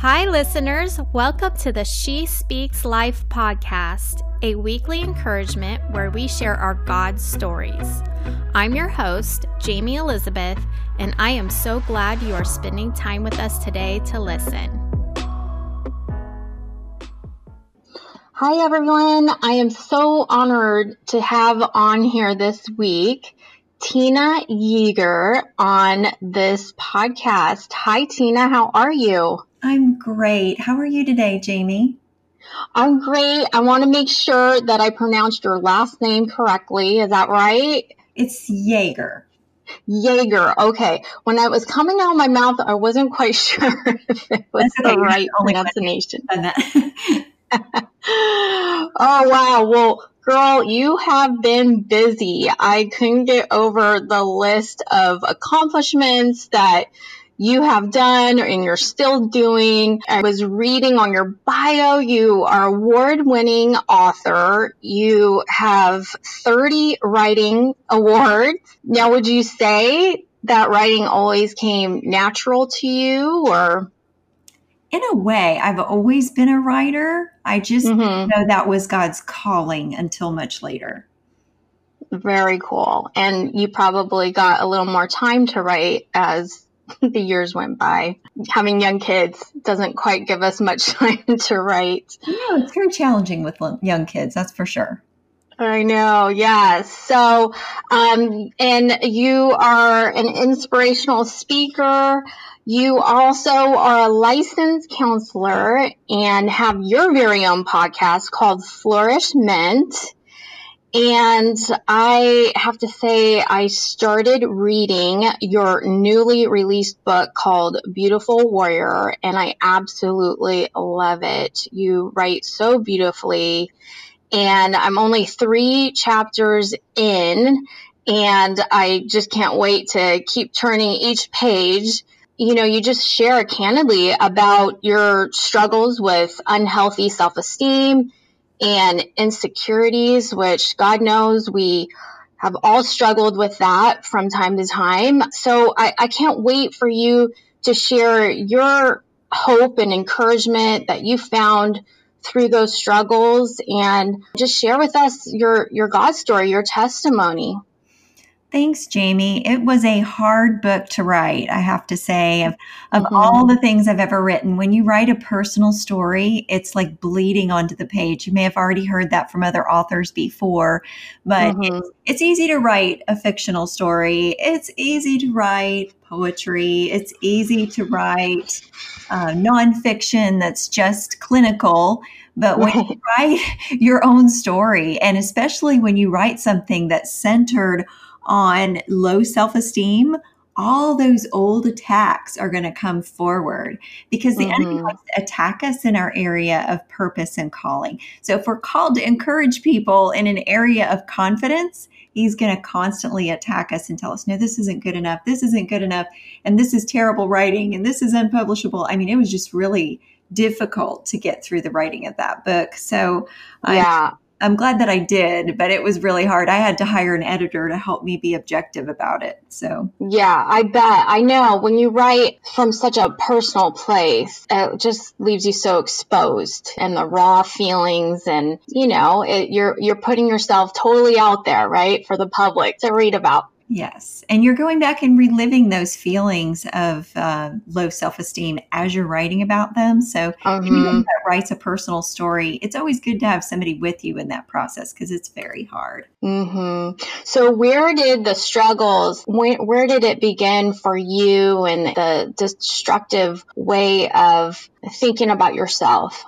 Hi, listeners. Welcome to the She Speaks Life podcast, a weekly encouragement where we share our God stories. I'm your host, Jayme Elizabeth, and I am so glad you are spending time with us today to listen. Hi, everyone. I am so honored to have on here this week Tina Yeager on this podcast. Hi, Tina. How are you? I'm great. How are you today, Jayme? I'm great. I want to make sure that I pronounced your last name correctly. Is that right? It's Yeager. Yeager. Okay. When I was coming out of my mouth, I wasn't quite sure if it was okay. the right pronunciation. oh, wow. Well, girl, you have been busy. I couldn't get over the list of accomplishments that you have done and you're still doing. I was reading on your bio, you are award winning author. You have 30 writing awards. Now, would you say that writing always came natural to you or? In a way, I've always been a writer. I just mm-hmm. know that was God's calling until much later. Very cool. And you probably got a little more time to write as the years went by. Having young kids doesn't quite give us much time to write. No, it's very challenging with young kids, that's for sure. I know, yes. So, um, and you are an inspirational speaker. You also are a licensed counselor and have your very own podcast called Flourishment. And I have to say, I started reading your newly released book called Beautiful Warrior, and I absolutely love it. You write so beautifully, and I'm only three chapters in, and I just can't wait to keep turning each page. You know, you just share candidly about your struggles with unhealthy self esteem and insecurities, which God knows we have all struggled with that from time to time. So I, I can't wait for you to share your hope and encouragement that you found through those struggles and just share with us your your God story, your testimony. Thanks, Jayme. It was a hard book to write, I have to say. Of, of mm-hmm. all the things I've ever written, when you write a personal story, it's like bleeding onto the page. You may have already heard that from other authors before, but mm-hmm. it's, it's easy to write a fictional story. It's easy to write poetry. It's easy to write uh, nonfiction that's just clinical. But when you write your own story, and especially when you write something that's centered on low self esteem, all those old attacks are going to come forward because the mm-hmm. enemy wants to attack us in our area of purpose and calling. So, if we're called to encourage people in an area of confidence, he's going to constantly attack us and tell us, no, this isn't good enough. This isn't good enough. And this is terrible writing. And this is unpublishable. I mean, it was just really difficult to get through the writing of that book. So, yeah. I'm glad that I did, but it was really hard. I had to hire an editor to help me be objective about it. So, yeah, I bet. I know when you write from such a personal place, it just leaves you so exposed and the raw feelings and, you know, it, you're you're putting yourself totally out there, right, for the public to read about. Yes. And you're going back and reliving those feelings of uh, low self esteem as you're writing about them. So, mm-hmm. anyone that writes a personal story, it's always good to have somebody with you in that process because it's very hard. Mm-hmm. So, where did the struggles, where, where did it begin for you and the destructive way of thinking about yourself?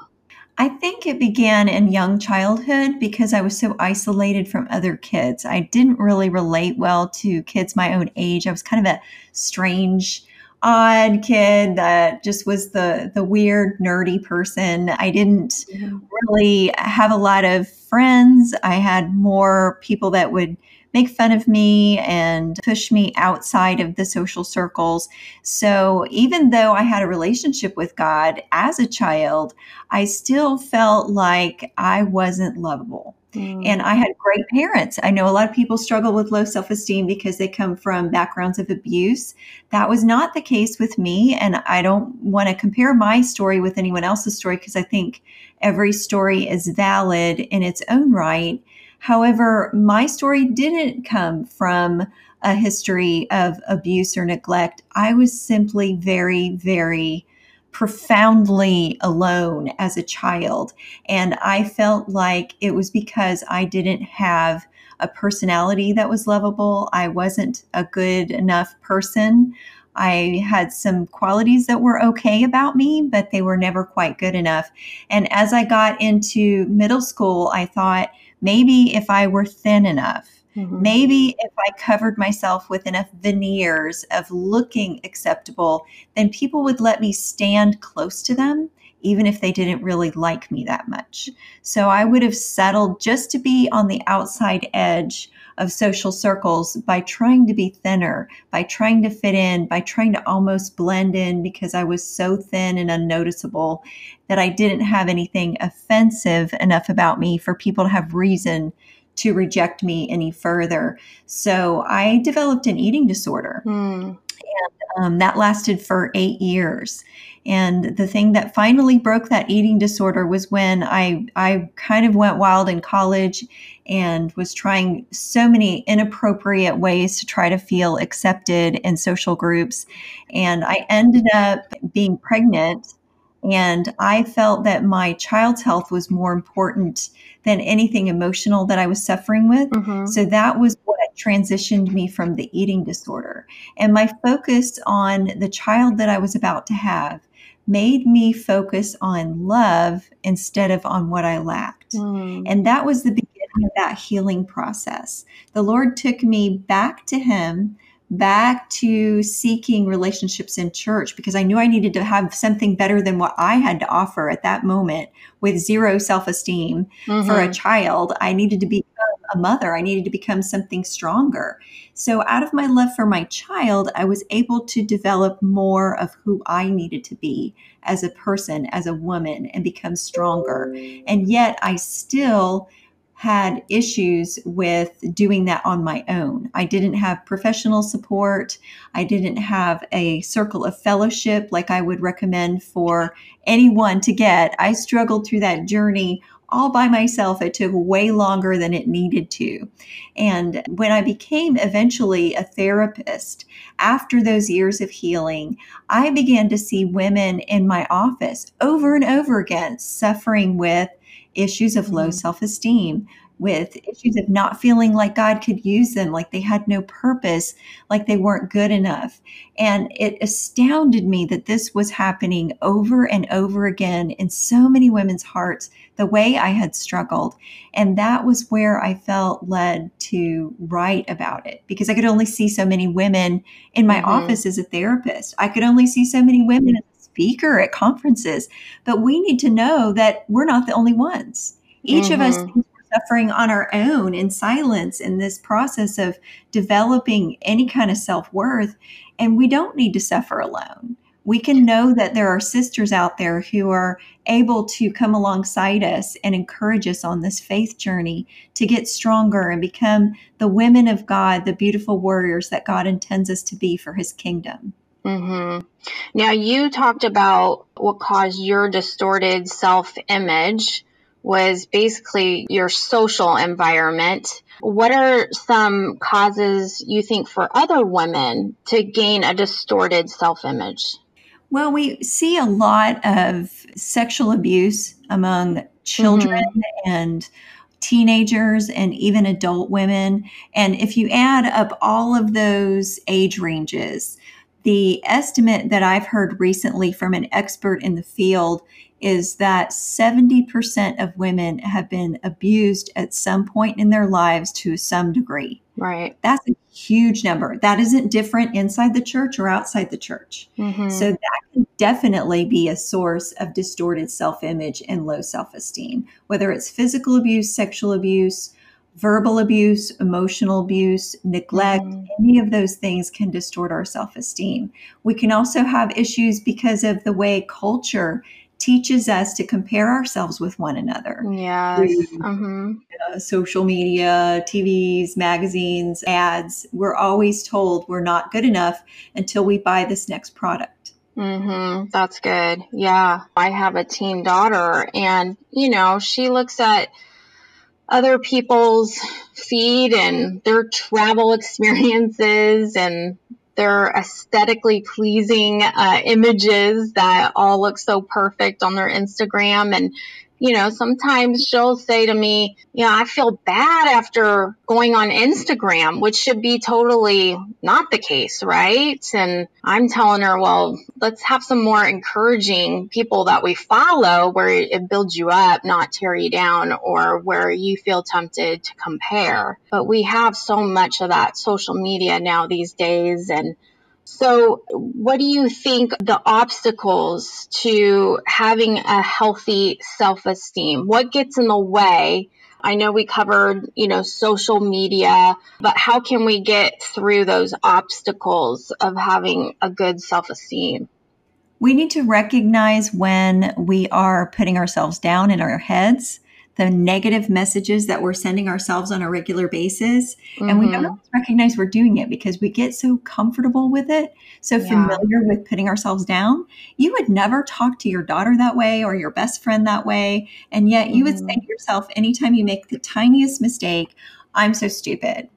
I think it began in young childhood because I was so isolated from other kids. I didn't really relate well to kids my own age. I was kind of a strange, odd kid that just was the the weird, nerdy person. I didn't mm-hmm. really have a lot of friends. I had more people that would make fun of me and push me outside of the social circles. So even though I had a relationship with God as a child, I still felt like I wasn't lovable. Mm. And I had great parents. I know a lot of people struggle with low self esteem because they come from backgrounds of abuse. That was not the case with me. And I don't want to compare my story with anyone else's story because I think every story is valid in its own right. However, my story didn't come from a history of abuse or neglect. I was simply very, very profoundly alone as a child. And I felt like it was because I didn't have a personality that was lovable. I wasn't a good enough person. I had some qualities that were okay about me, but they were never quite good enough. And as I got into middle school, I thought maybe if I were thin enough, Mm-hmm. Maybe if I covered myself with enough veneers of looking acceptable, then people would let me stand close to them, even if they didn't really like me that much. So I would have settled just to be on the outside edge of social circles by trying to be thinner, by trying to fit in, by trying to almost blend in because I was so thin and unnoticeable that I didn't have anything offensive enough about me for people to have reason to reject me any further. So I developed an eating disorder. Mm. And um, that lasted for eight years. And the thing that finally broke that eating disorder was when I, I kind of went wild in college and was trying so many inappropriate ways to try to feel accepted in social groups. And I ended up being pregnant and I felt that my child's health was more important than anything emotional that I was suffering with. Mm-hmm. So that was what transitioned me from the eating disorder. And my focus on the child that I was about to have made me focus on love instead of on what I lacked. Mm. And that was the beginning of that healing process. The Lord took me back to Him back to seeking relationships in church because I knew I needed to have something better than what I had to offer at that moment with zero self esteem mm-hmm. for a mm-hmm. child. I needed to become a mother, I needed to become something stronger. So, out of my love for my child, I was able to develop more of who I needed to be as a person, as a woman, and become stronger. And yet, I still had issues with doing that on my own. I didn't have professional support. I didn't have a circle of fellowship like I would recommend for anyone to get. I struggled through that journey all by myself. It took way longer than it needed to. And when I became eventually a therapist, after those years of healing, I began to see women in my office over and over again suffering with issues of low mm-hmm. self esteem, with issues of not feeling like God could use them, like they had no purpose, like they weren't good enough. And it astounded me that this was happening over and over again in so many women's hearts, the way I had struggled. And that was where I felt led to write about it because I could only see so many women in my mm-hmm. office as a therapist. I could only see so many women speaker at conferences. But we need to know that we're not the only ones. Each mm-hmm. of us mm-hmm. suffering on our own in silence in this process of developing any kind of self worth. And we don't need to suffer alone. We can know that there are sisters out there who are able to come alongside us and encourage us on this faith journey to get stronger and become the women of God, the beautiful warriors that God intends us to be for his kingdom. Mm-hmm. Now, you talked about what caused your distorted self image was basically your social environment. What are some causes you think for other women to gain a distorted self image? Well, we see a lot of sexual abuse among children mm-hmm. and teenagers and even adult women. And if you add up all of those age ranges, the estimate that I've heard recently from an expert in the field is that 70% of women have been abused at some point in their lives to some degree. Right. That's a huge number. That isn't different inside the church or outside the church. Mm-hmm. So that can definitely be a source of distorted self image and low self esteem, whether it's physical abuse, sexual abuse, verbal abuse, emotional abuse, neglect, mm. any of those things can distort our self esteem. We can also have issues because of the way culture teaches us to compare ourselves with one another. Yeah. Mm-hmm. Uh, social media, TVs, magazines, ads. We're always told we're not good enough until we buy this next product. Mm-hmm. That's good. Yeah. I have a teen daughter, and, you know, she looks at other people's feed and their travel experiences and their aesthetically pleasing uh, images that all look so perfect on their Instagram. And you know, sometimes she'll say to me, you know, I feel bad after going on Instagram, which should be totally not the case, right? And I'm telling her, well, let's have some more encouraging people that we follow where it builds you up, not tear you down, or where you feel tempted to compare. But we have so much of that social media now these days. And so, what do you think the obstacles to having a healthy self esteem? What gets in the way? I know we covered, you know, social media, but how can we get through those obstacles of having a good self esteem? We need to recognize when we are putting ourselves down in our heads the negative messages that we're sending ourselves on a regular basis. Mm-hmm. And we don't mm-hmm. recognize we're doing it because we get so comfortable with it, so yeah. familiar with putting ourselves down. You would never talk to your daughter that way or your best friend that way. And yet you mm-hmm. would say mm-hmm. to yourself, anytime you make the tiniest mistake, I'm so stupid.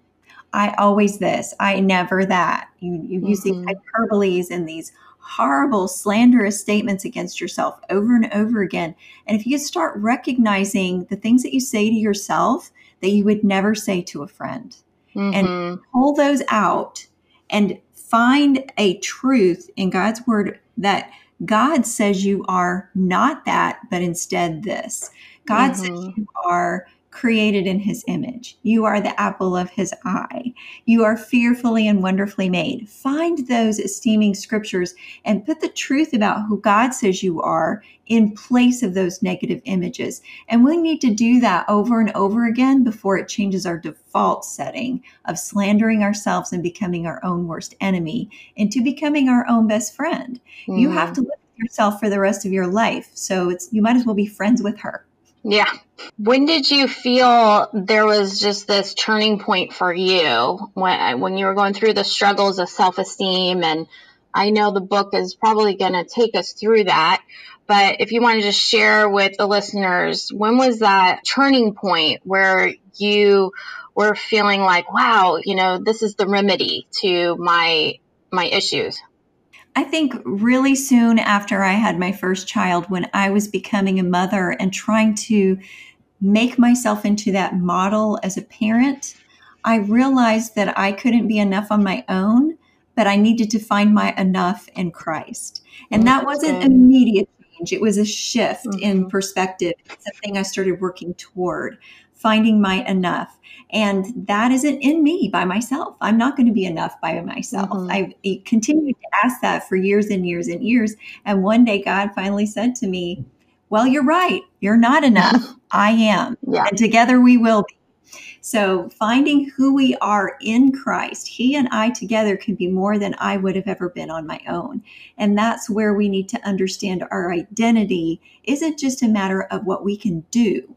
I always this, I never that. You, you mm-hmm. use these hyperboles and these horrible, slanderous statements against yourself over and over again. And if you start recognizing the things that you say to yourself that you would never say to a friend mm-hmm. and pull those out and find a truth in God's word that God says you are not that, but instead this. God mm-hmm. says you are created in his image. You are the apple of his eye. You are fearfully and wonderfully made. Find those esteeming scriptures and put the truth about who God says you are in place of those negative images. And we need to do that over and over again before it changes our default setting of slandering ourselves and becoming our own worst enemy into becoming our own best friend. Mm-hmm. You have mm-hmm. to live with yourself for the rest of your life. So it's you might as well be friends with her. Yeah. When did you feel there was just this turning point for you when when you were going through the struggles of self-esteem and I know the book is probably going to take us through that, but if you want to just share with the listeners, when was that turning point where you were feeling like, wow, you know, this is the remedy to my my issues? I think really soon after I had my first child, when I was becoming a mother and trying to make myself into that model as a parent, I realized that I couldn't be enough on my own, but I needed to find my enough in Christ. And that wasn't immediate change, it was a shift mm-hmm. in perspective, something I started working toward finding my enough. And that isn't in me by myself. I'm not going to be enough by myself. Mm-hmm. I continued to ask that for years and years and years. And one day God finally said to me, Well, you're right. You're not enough. I am. Yeah. And together we will be. So, finding who we are in Christ, He and I together can be more than I would have ever been on my own. And that's where we need to understand our identity isn't just a matter of what we can do,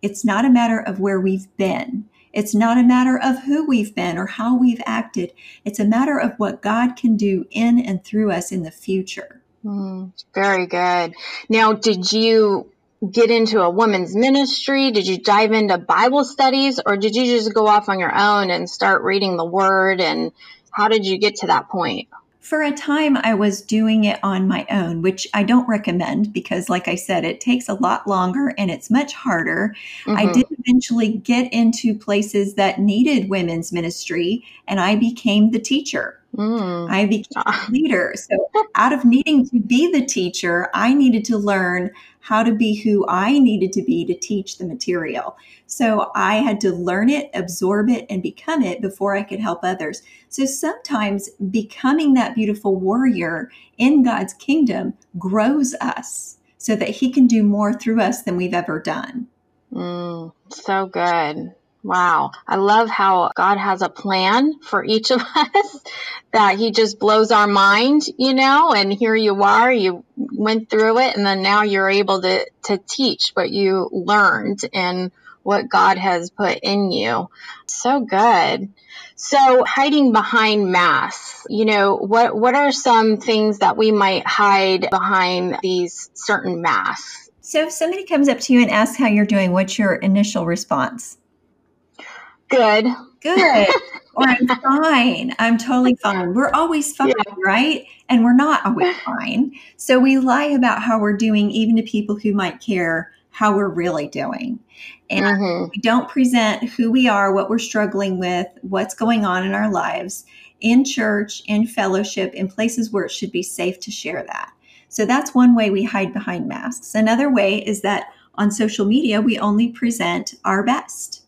it's not a matter of where we've been. It's not a matter of who we've been or how we've acted. It's a matter of what God can do in and through us in the future. Mm, very good. Now, did you get into a women's ministry? Did you dive into Bible studies or did you just go off on your own and start reading the word? And how did you get to that point? For a time, I was doing it on my own, which I don't recommend because, like I said, it takes a lot longer and it's much harder. Mm-hmm. I did eventually get into places that needed women's ministry, and I became the teacher. Mm. I became a leader. So, out of needing to be the teacher, I needed to learn how to be who I needed to be to teach the material. So, I had to learn it, absorb it, and become it before I could help others. So, sometimes becoming that beautiful warrior in God's kingdom grows us so that He can do more through us than we've ever done. Mm, so good. Wow. I love how God has a plan for each of us that he just blows our mind, you know, and here you are, you went through it and then now you're able to to teach what you learned and what God has put in you. So good. So hiding behind masks, you know, what what are some things that we might hide behind these certain masks? So if somebody comes up to you and asks how you're doing, what's your initial response? Good. Good. or I'm fine. I'm totally fine. We're always fine, yeah. right? And we're not always fine. So we lie about how we're doing, even to people who might care how we're really doing. And mm-hmm. we don't present who we are, what we're struggling with, what's going on in our lives in church, in fellowship, in places where it should be safe to share that. So that's one way we hide behind masks. Another way is that on social media, we only present our best.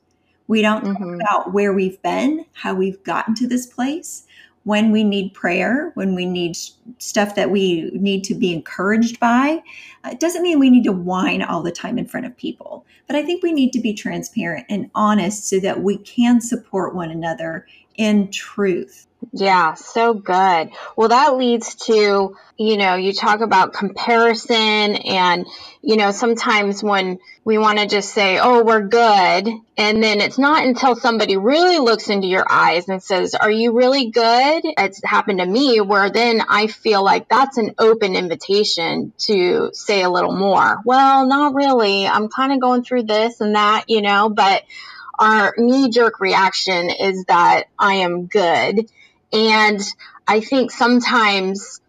We don't mm-hmm. talk about where we've been, how we've gotten to this place, when we need prayer, when we need stuff that we need to be encouraged by. Uh, it doesn't mean we need to whine all the time in front of people, but I think we need to be transparent and honest so that we can support one another in truth. Yeah, so good. Well, that leads to, you know, you talk about comparison and, you know, sometimes when we want to just say, oh, we're good. And then it's not until somebody really looks into your eyes and says, are you really good? It's happened to me where then I feel like that's an open invitation to say a little more. Well, not really. I'm kind of going through this and that, you know, but our knee jerk reaction is that I am good. And I think sometimes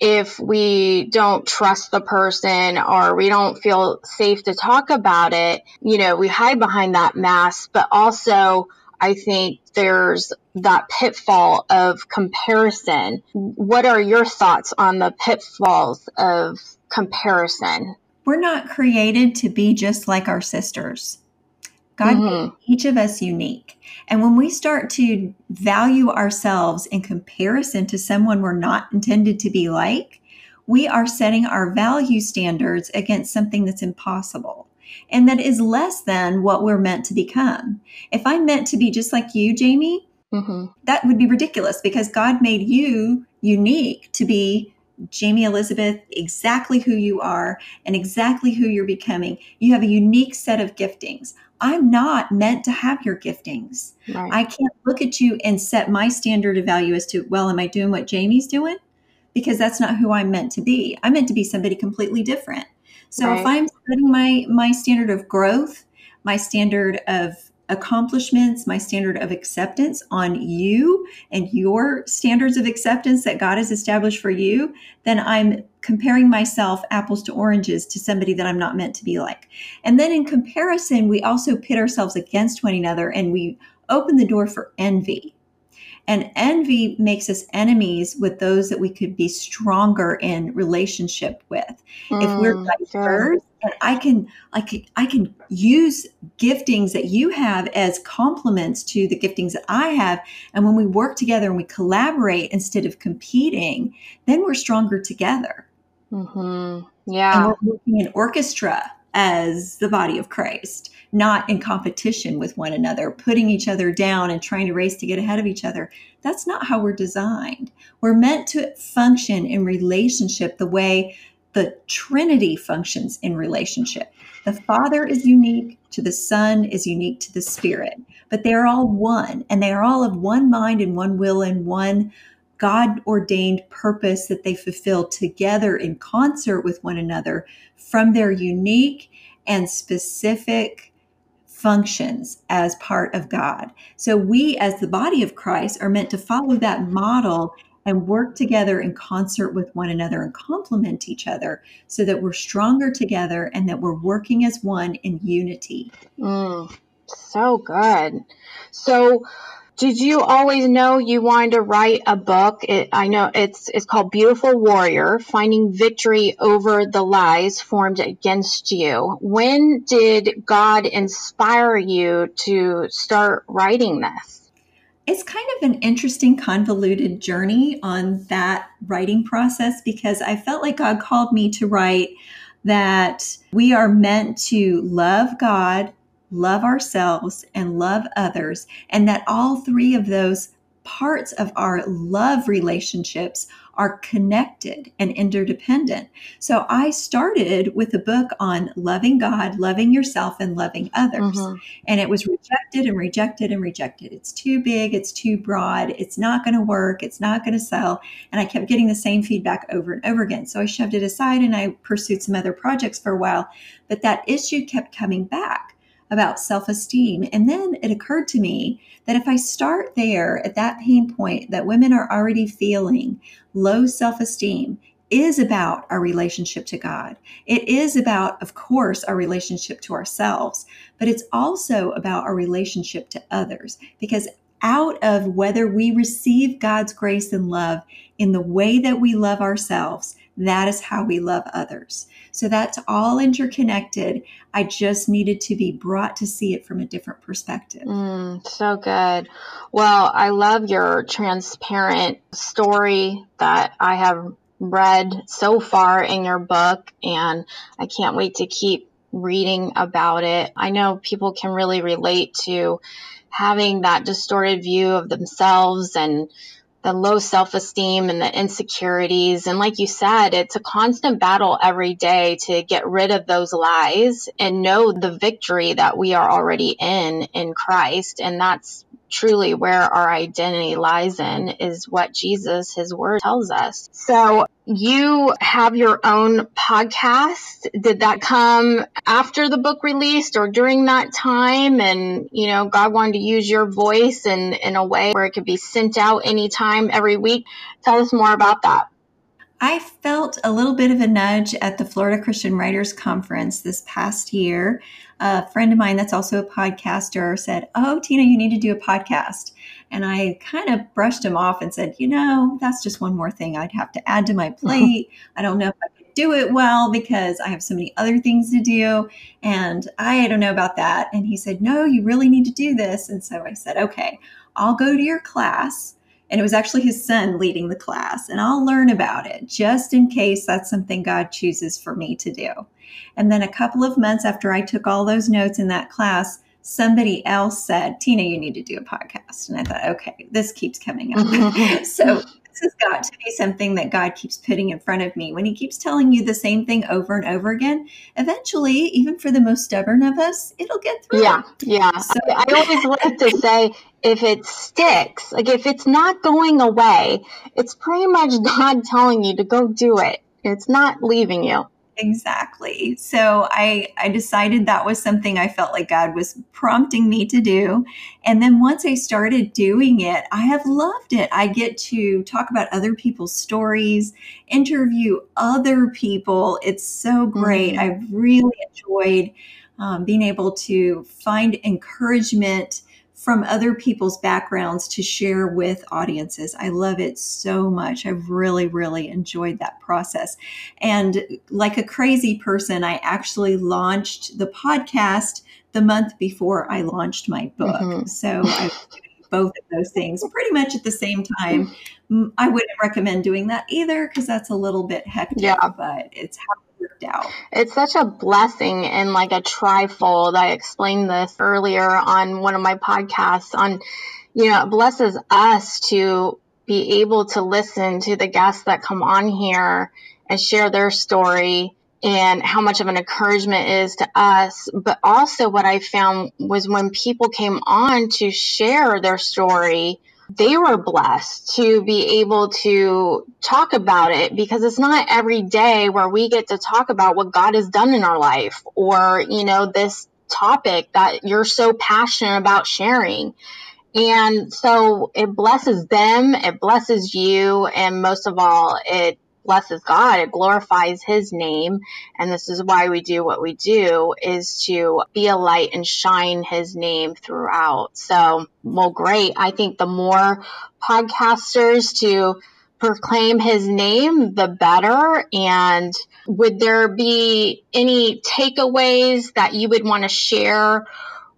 if we don't trust the person or we don't feel safe to talk about it, you know, we hide behind that mask, but also I think there's that pitfall of comparison. What are your thoughts on the pitfalls of comparison? We're not created to be just like our sisters. God mm-hmm. made each of us unique. And when we start to value ourselves in comparison to someone we're not intended to be like, we are setting our value standards against something that's impossible and that is less than what we're meant to become. If I'm meant to be just like you, Jayme, mm-hmm. that would be ridiculous because God made you unique to be Jayme Elizabeth, exactly who you are and exactly who you're becoming. You have a unique set of giftings. I'm not meant to have your giftings. Right. I can't look at you and set my standard of value as to, well, am I doing what Jayme's doing? Because that's not who I'm meant to be. I'm meant to be somebody completely different. So right. if I'm setting my my standard of growth, my standard of accomplishments, my standard of acceptance on you and your standards of acceptance that God has established for you, then I'm comparing myself apples to oranges to somebody that I'm not meant to be like. And then in comparison, we also pit ourselves against one another and we open the door for envy. And envy makes us enemies with those that we could be stronger in relationship with. Mm, if we're mm, diverse, and I can, I can, I can use giftings that you have as complements to the giftings that I have. And when we work together and we collaborate instead of competing, then we're stronger together. Mm-hmm. Yeah. And we're working in orchestra as the body of Christ, not in competition with one another, putting each other down and trying to race to get ahead of each other. That's not how we're designed. We're meant to function in relationship the way the Trinity functions in relationship. The Father is unique to the Son, is unique to the Spirit, but they are all one, and they are all of one mind and one will and one God ordained purpose that they fulfill together in concert with one another from their unique and specific functions as part of God. So we, as the body of Christ, are meant to follow that model and work together in concert with one another and complement each other so that we're stronger together and that we're working as one in unity. Mm, so good. So, did you always know you wanted to write a book? It, I know it's it's called Beautiful Warrior: Finding Victory Over the Lies Formed Against You. When did God inspire you to start writing this? It's kind of an interesting, convoluted journey on that writing process because I felt like God called me to write that we are meant to love God love ourselves, and love others, and that all three of those parts of our love relationships are connected and interdependent. So I started with a book on loving God, loving yourself, and loving others. Mm-hmm. And it was rejected and rejected and rejected. It's too big, it's too broad, it's not going to work, it's not going to sell. And I kept getting the same feedback over and over again. So I shoved it aside and I pursued some other projects for a while. But that issue kept coming back about self esteem. And then it occurred to me that if I start there at that pain point that women are already feeling, low self esteem, is about our relationship to God. It is about, of course, our relationship to ourselves, but it's also about our relationship to others because out of whether we receive God's grace and love in the way that we love ourselves, that is how we love others. So that's all interconnected. I just needed to be brought to see it from a different perspective. Mm, so good. Well, I love your transparent story that I have read so far in your book, and I can't wait to keep reading about it. I know people can really relate to having that distorted view of themselves and the low self esteem and the insecurities. And like you said, it's a constant battle every day to get rid of those lies and know the victory that we are already in in Christ. And that's truly where our identity lies in is what Jesus, his word tells us. So you have your own podcast. Did that come after the book released or during that time? And, you know, God wanted to use your voice in, in a way where it could be sent out anytime, every week. Tell us more about that. I felt a little bit of a nudge at the Florida Christian Writers Conference this past year. A friend of mine that's also a podcaster said, Oh, Tina, you need to do a podcast. And I kind of brushed him off and said, You know, that's just one more thing I'd have to add to my plate. I don't know if I could do it well because I have so many other things to do. And I don't know about that. And he said, No, you really need to do this. And so I said, Okay, I'll go to your class and it was actually his son leading the class. And I'll learn about it just in case that's something God chooses for me to do. And then a couple of months after I took all those notes in that class, somebody else said, Tina, you need to do a podcast. And I thought, okay, this keeps coming up. so this has got to be something that God keeps putting in front of me. When He keeps telling you the same thing over and over again, eventually, even for the most stubborn of us, it'll get through. Yeah, yeah. So, I, I always like to say, if it sticks, like if it's not going away, it's pretty much God telling you to go do it. It's not leaving you. Exactly. So I I decided that was something I felt like God was prompting me to do. And then once I started doing it, I have loved it. I get to talk about other people's stories, interview other people. It's so great. Mm-hmm. I've really enjoyed um, being able to find encouragement from other people's backgrounds to share with audiences. I love it so much. I've really, really enjoyed that process. And like a crazy person, I actually launched the podcast the month before I launched my book. Mm-hmm. So I both of those things pretty much at the same time. I wouldn't recommend doing that either because that's a little bit hectic, yeah. but it's how worked out. It's such a blessing and like a trifold. I explained this earlier on one of my podcasts on, you know, it blesses us to be able to listen to the guests that come on here and share their story and how much of an encouragement is to us. But also what I found was when people came on to share their story, they were blessed to be able to talk about it because it's not every day where we get to talk about what God has done in our life or, you know, this topic that you're so passionate about sharing. And so it blesses them, it blesses you, and most of all, it blesses God, it glorifies his name. And this is why we do what we do is to be a light and shine his name throughout. So, well, great. I think the more podcasters to proclaim his name, the better. And would there be any takeaways that you would want to share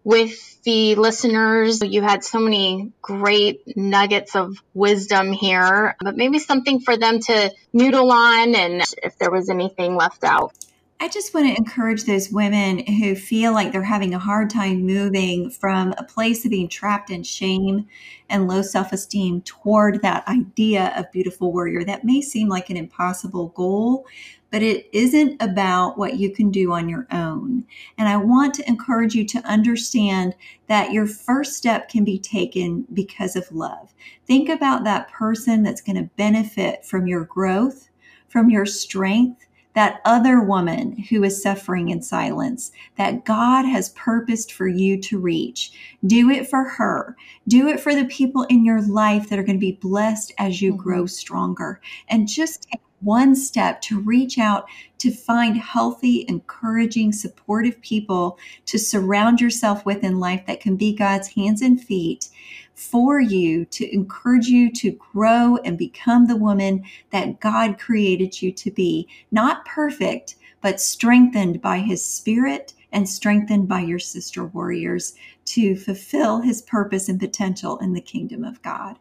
with the listeners. You had so many great nuggets of wisdom here, but maybe something for them to noodle on and if there was anything left out. I just want to encourage those women who feel like they're having a hard time moving from a place of being trapped in shame and low self esteem toward that idea of beautiful warrior. That may seem like an impossible goal, but it isn't about what you can do on your own. And I want to encourage you to understand that your first step can be taken because of love. Think about that person that's going to benefit from your growth, from your strength that other woman who is suffering in silence that God has purposed for you to reach. Do it for her. Do it for the people in your life that are going to be blessed as you mm-hmm. grow stronger. And just take one step to reach out to find healthy, encouraging, supportive people to surround yourself with in life that can be God's hands and feet for you to encourage you to grow and become the woman that God created you to be. Not perfect, but strengthened by His Spirit and strengthened by your sister warriors to fulfill His purpose and potential in the kingdom of God.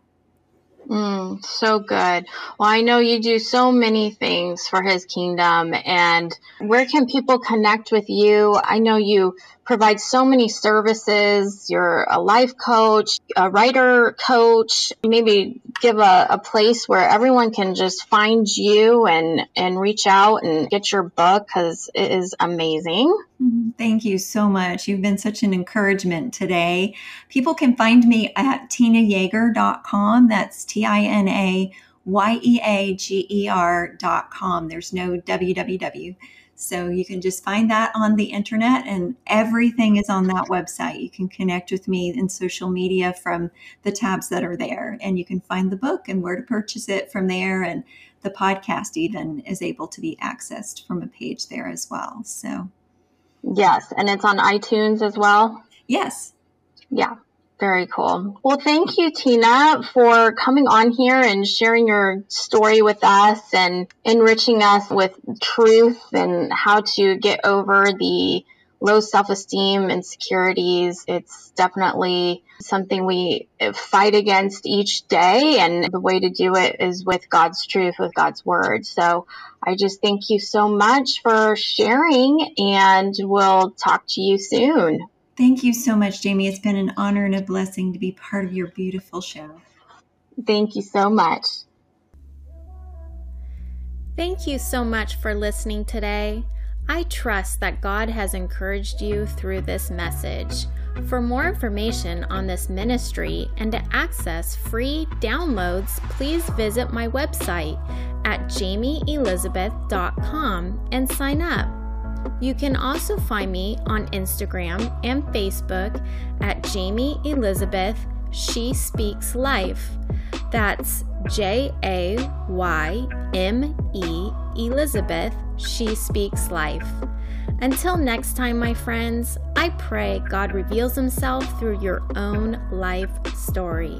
Mm, so good. Well, I know you do so many things for his kingdom. And where can people connect with you? I know you provide so many services. You're a life coach, a writer coach. Maybe give a, a place where everyone can just find you and, and reach out and get your book because it is amazing. Mm-hmm. Thank you so much. You've been such an encouragement today. People can find me at tinayeager.com. That's T I N A Y E A G E R.com. There's no www. So you can just find that on the internet, and everything is on that website. You can connect with me in social media from the tabs that are there, and you can find the book and where to purchase it from there. And the podcast even is able to be accessed from a page there as well. So, yes, and it's on iTunes as well. Yes. Yeah. Very cool. Well, thank you, Tina, for coming on here and sharing your story with us and enriching us with truth and how to get over the low self esteem, insecurities. It's definitely something we fight against each day. And the way to do it is with God's truth, with God's word. So I just thank you so much for sharing and we'll talk to you soon. Thank you so much, Jayme. It's been an honor and a blessing to be part of your beautiful show. Thank you so much. Thank you so much for listening today. I trust that God has encouraged you through this message. For more information on this ministry and to access free downloads, please visit my website at jaymeelizabeth.com and sign up. You can also find me on Instagram and Facebook at Jayme Elizabeth She Speaks Life. That's J A Y M E Elizabeth She Speaks Life. Until next time, my friends, I pray God reveals Himself through your own life story.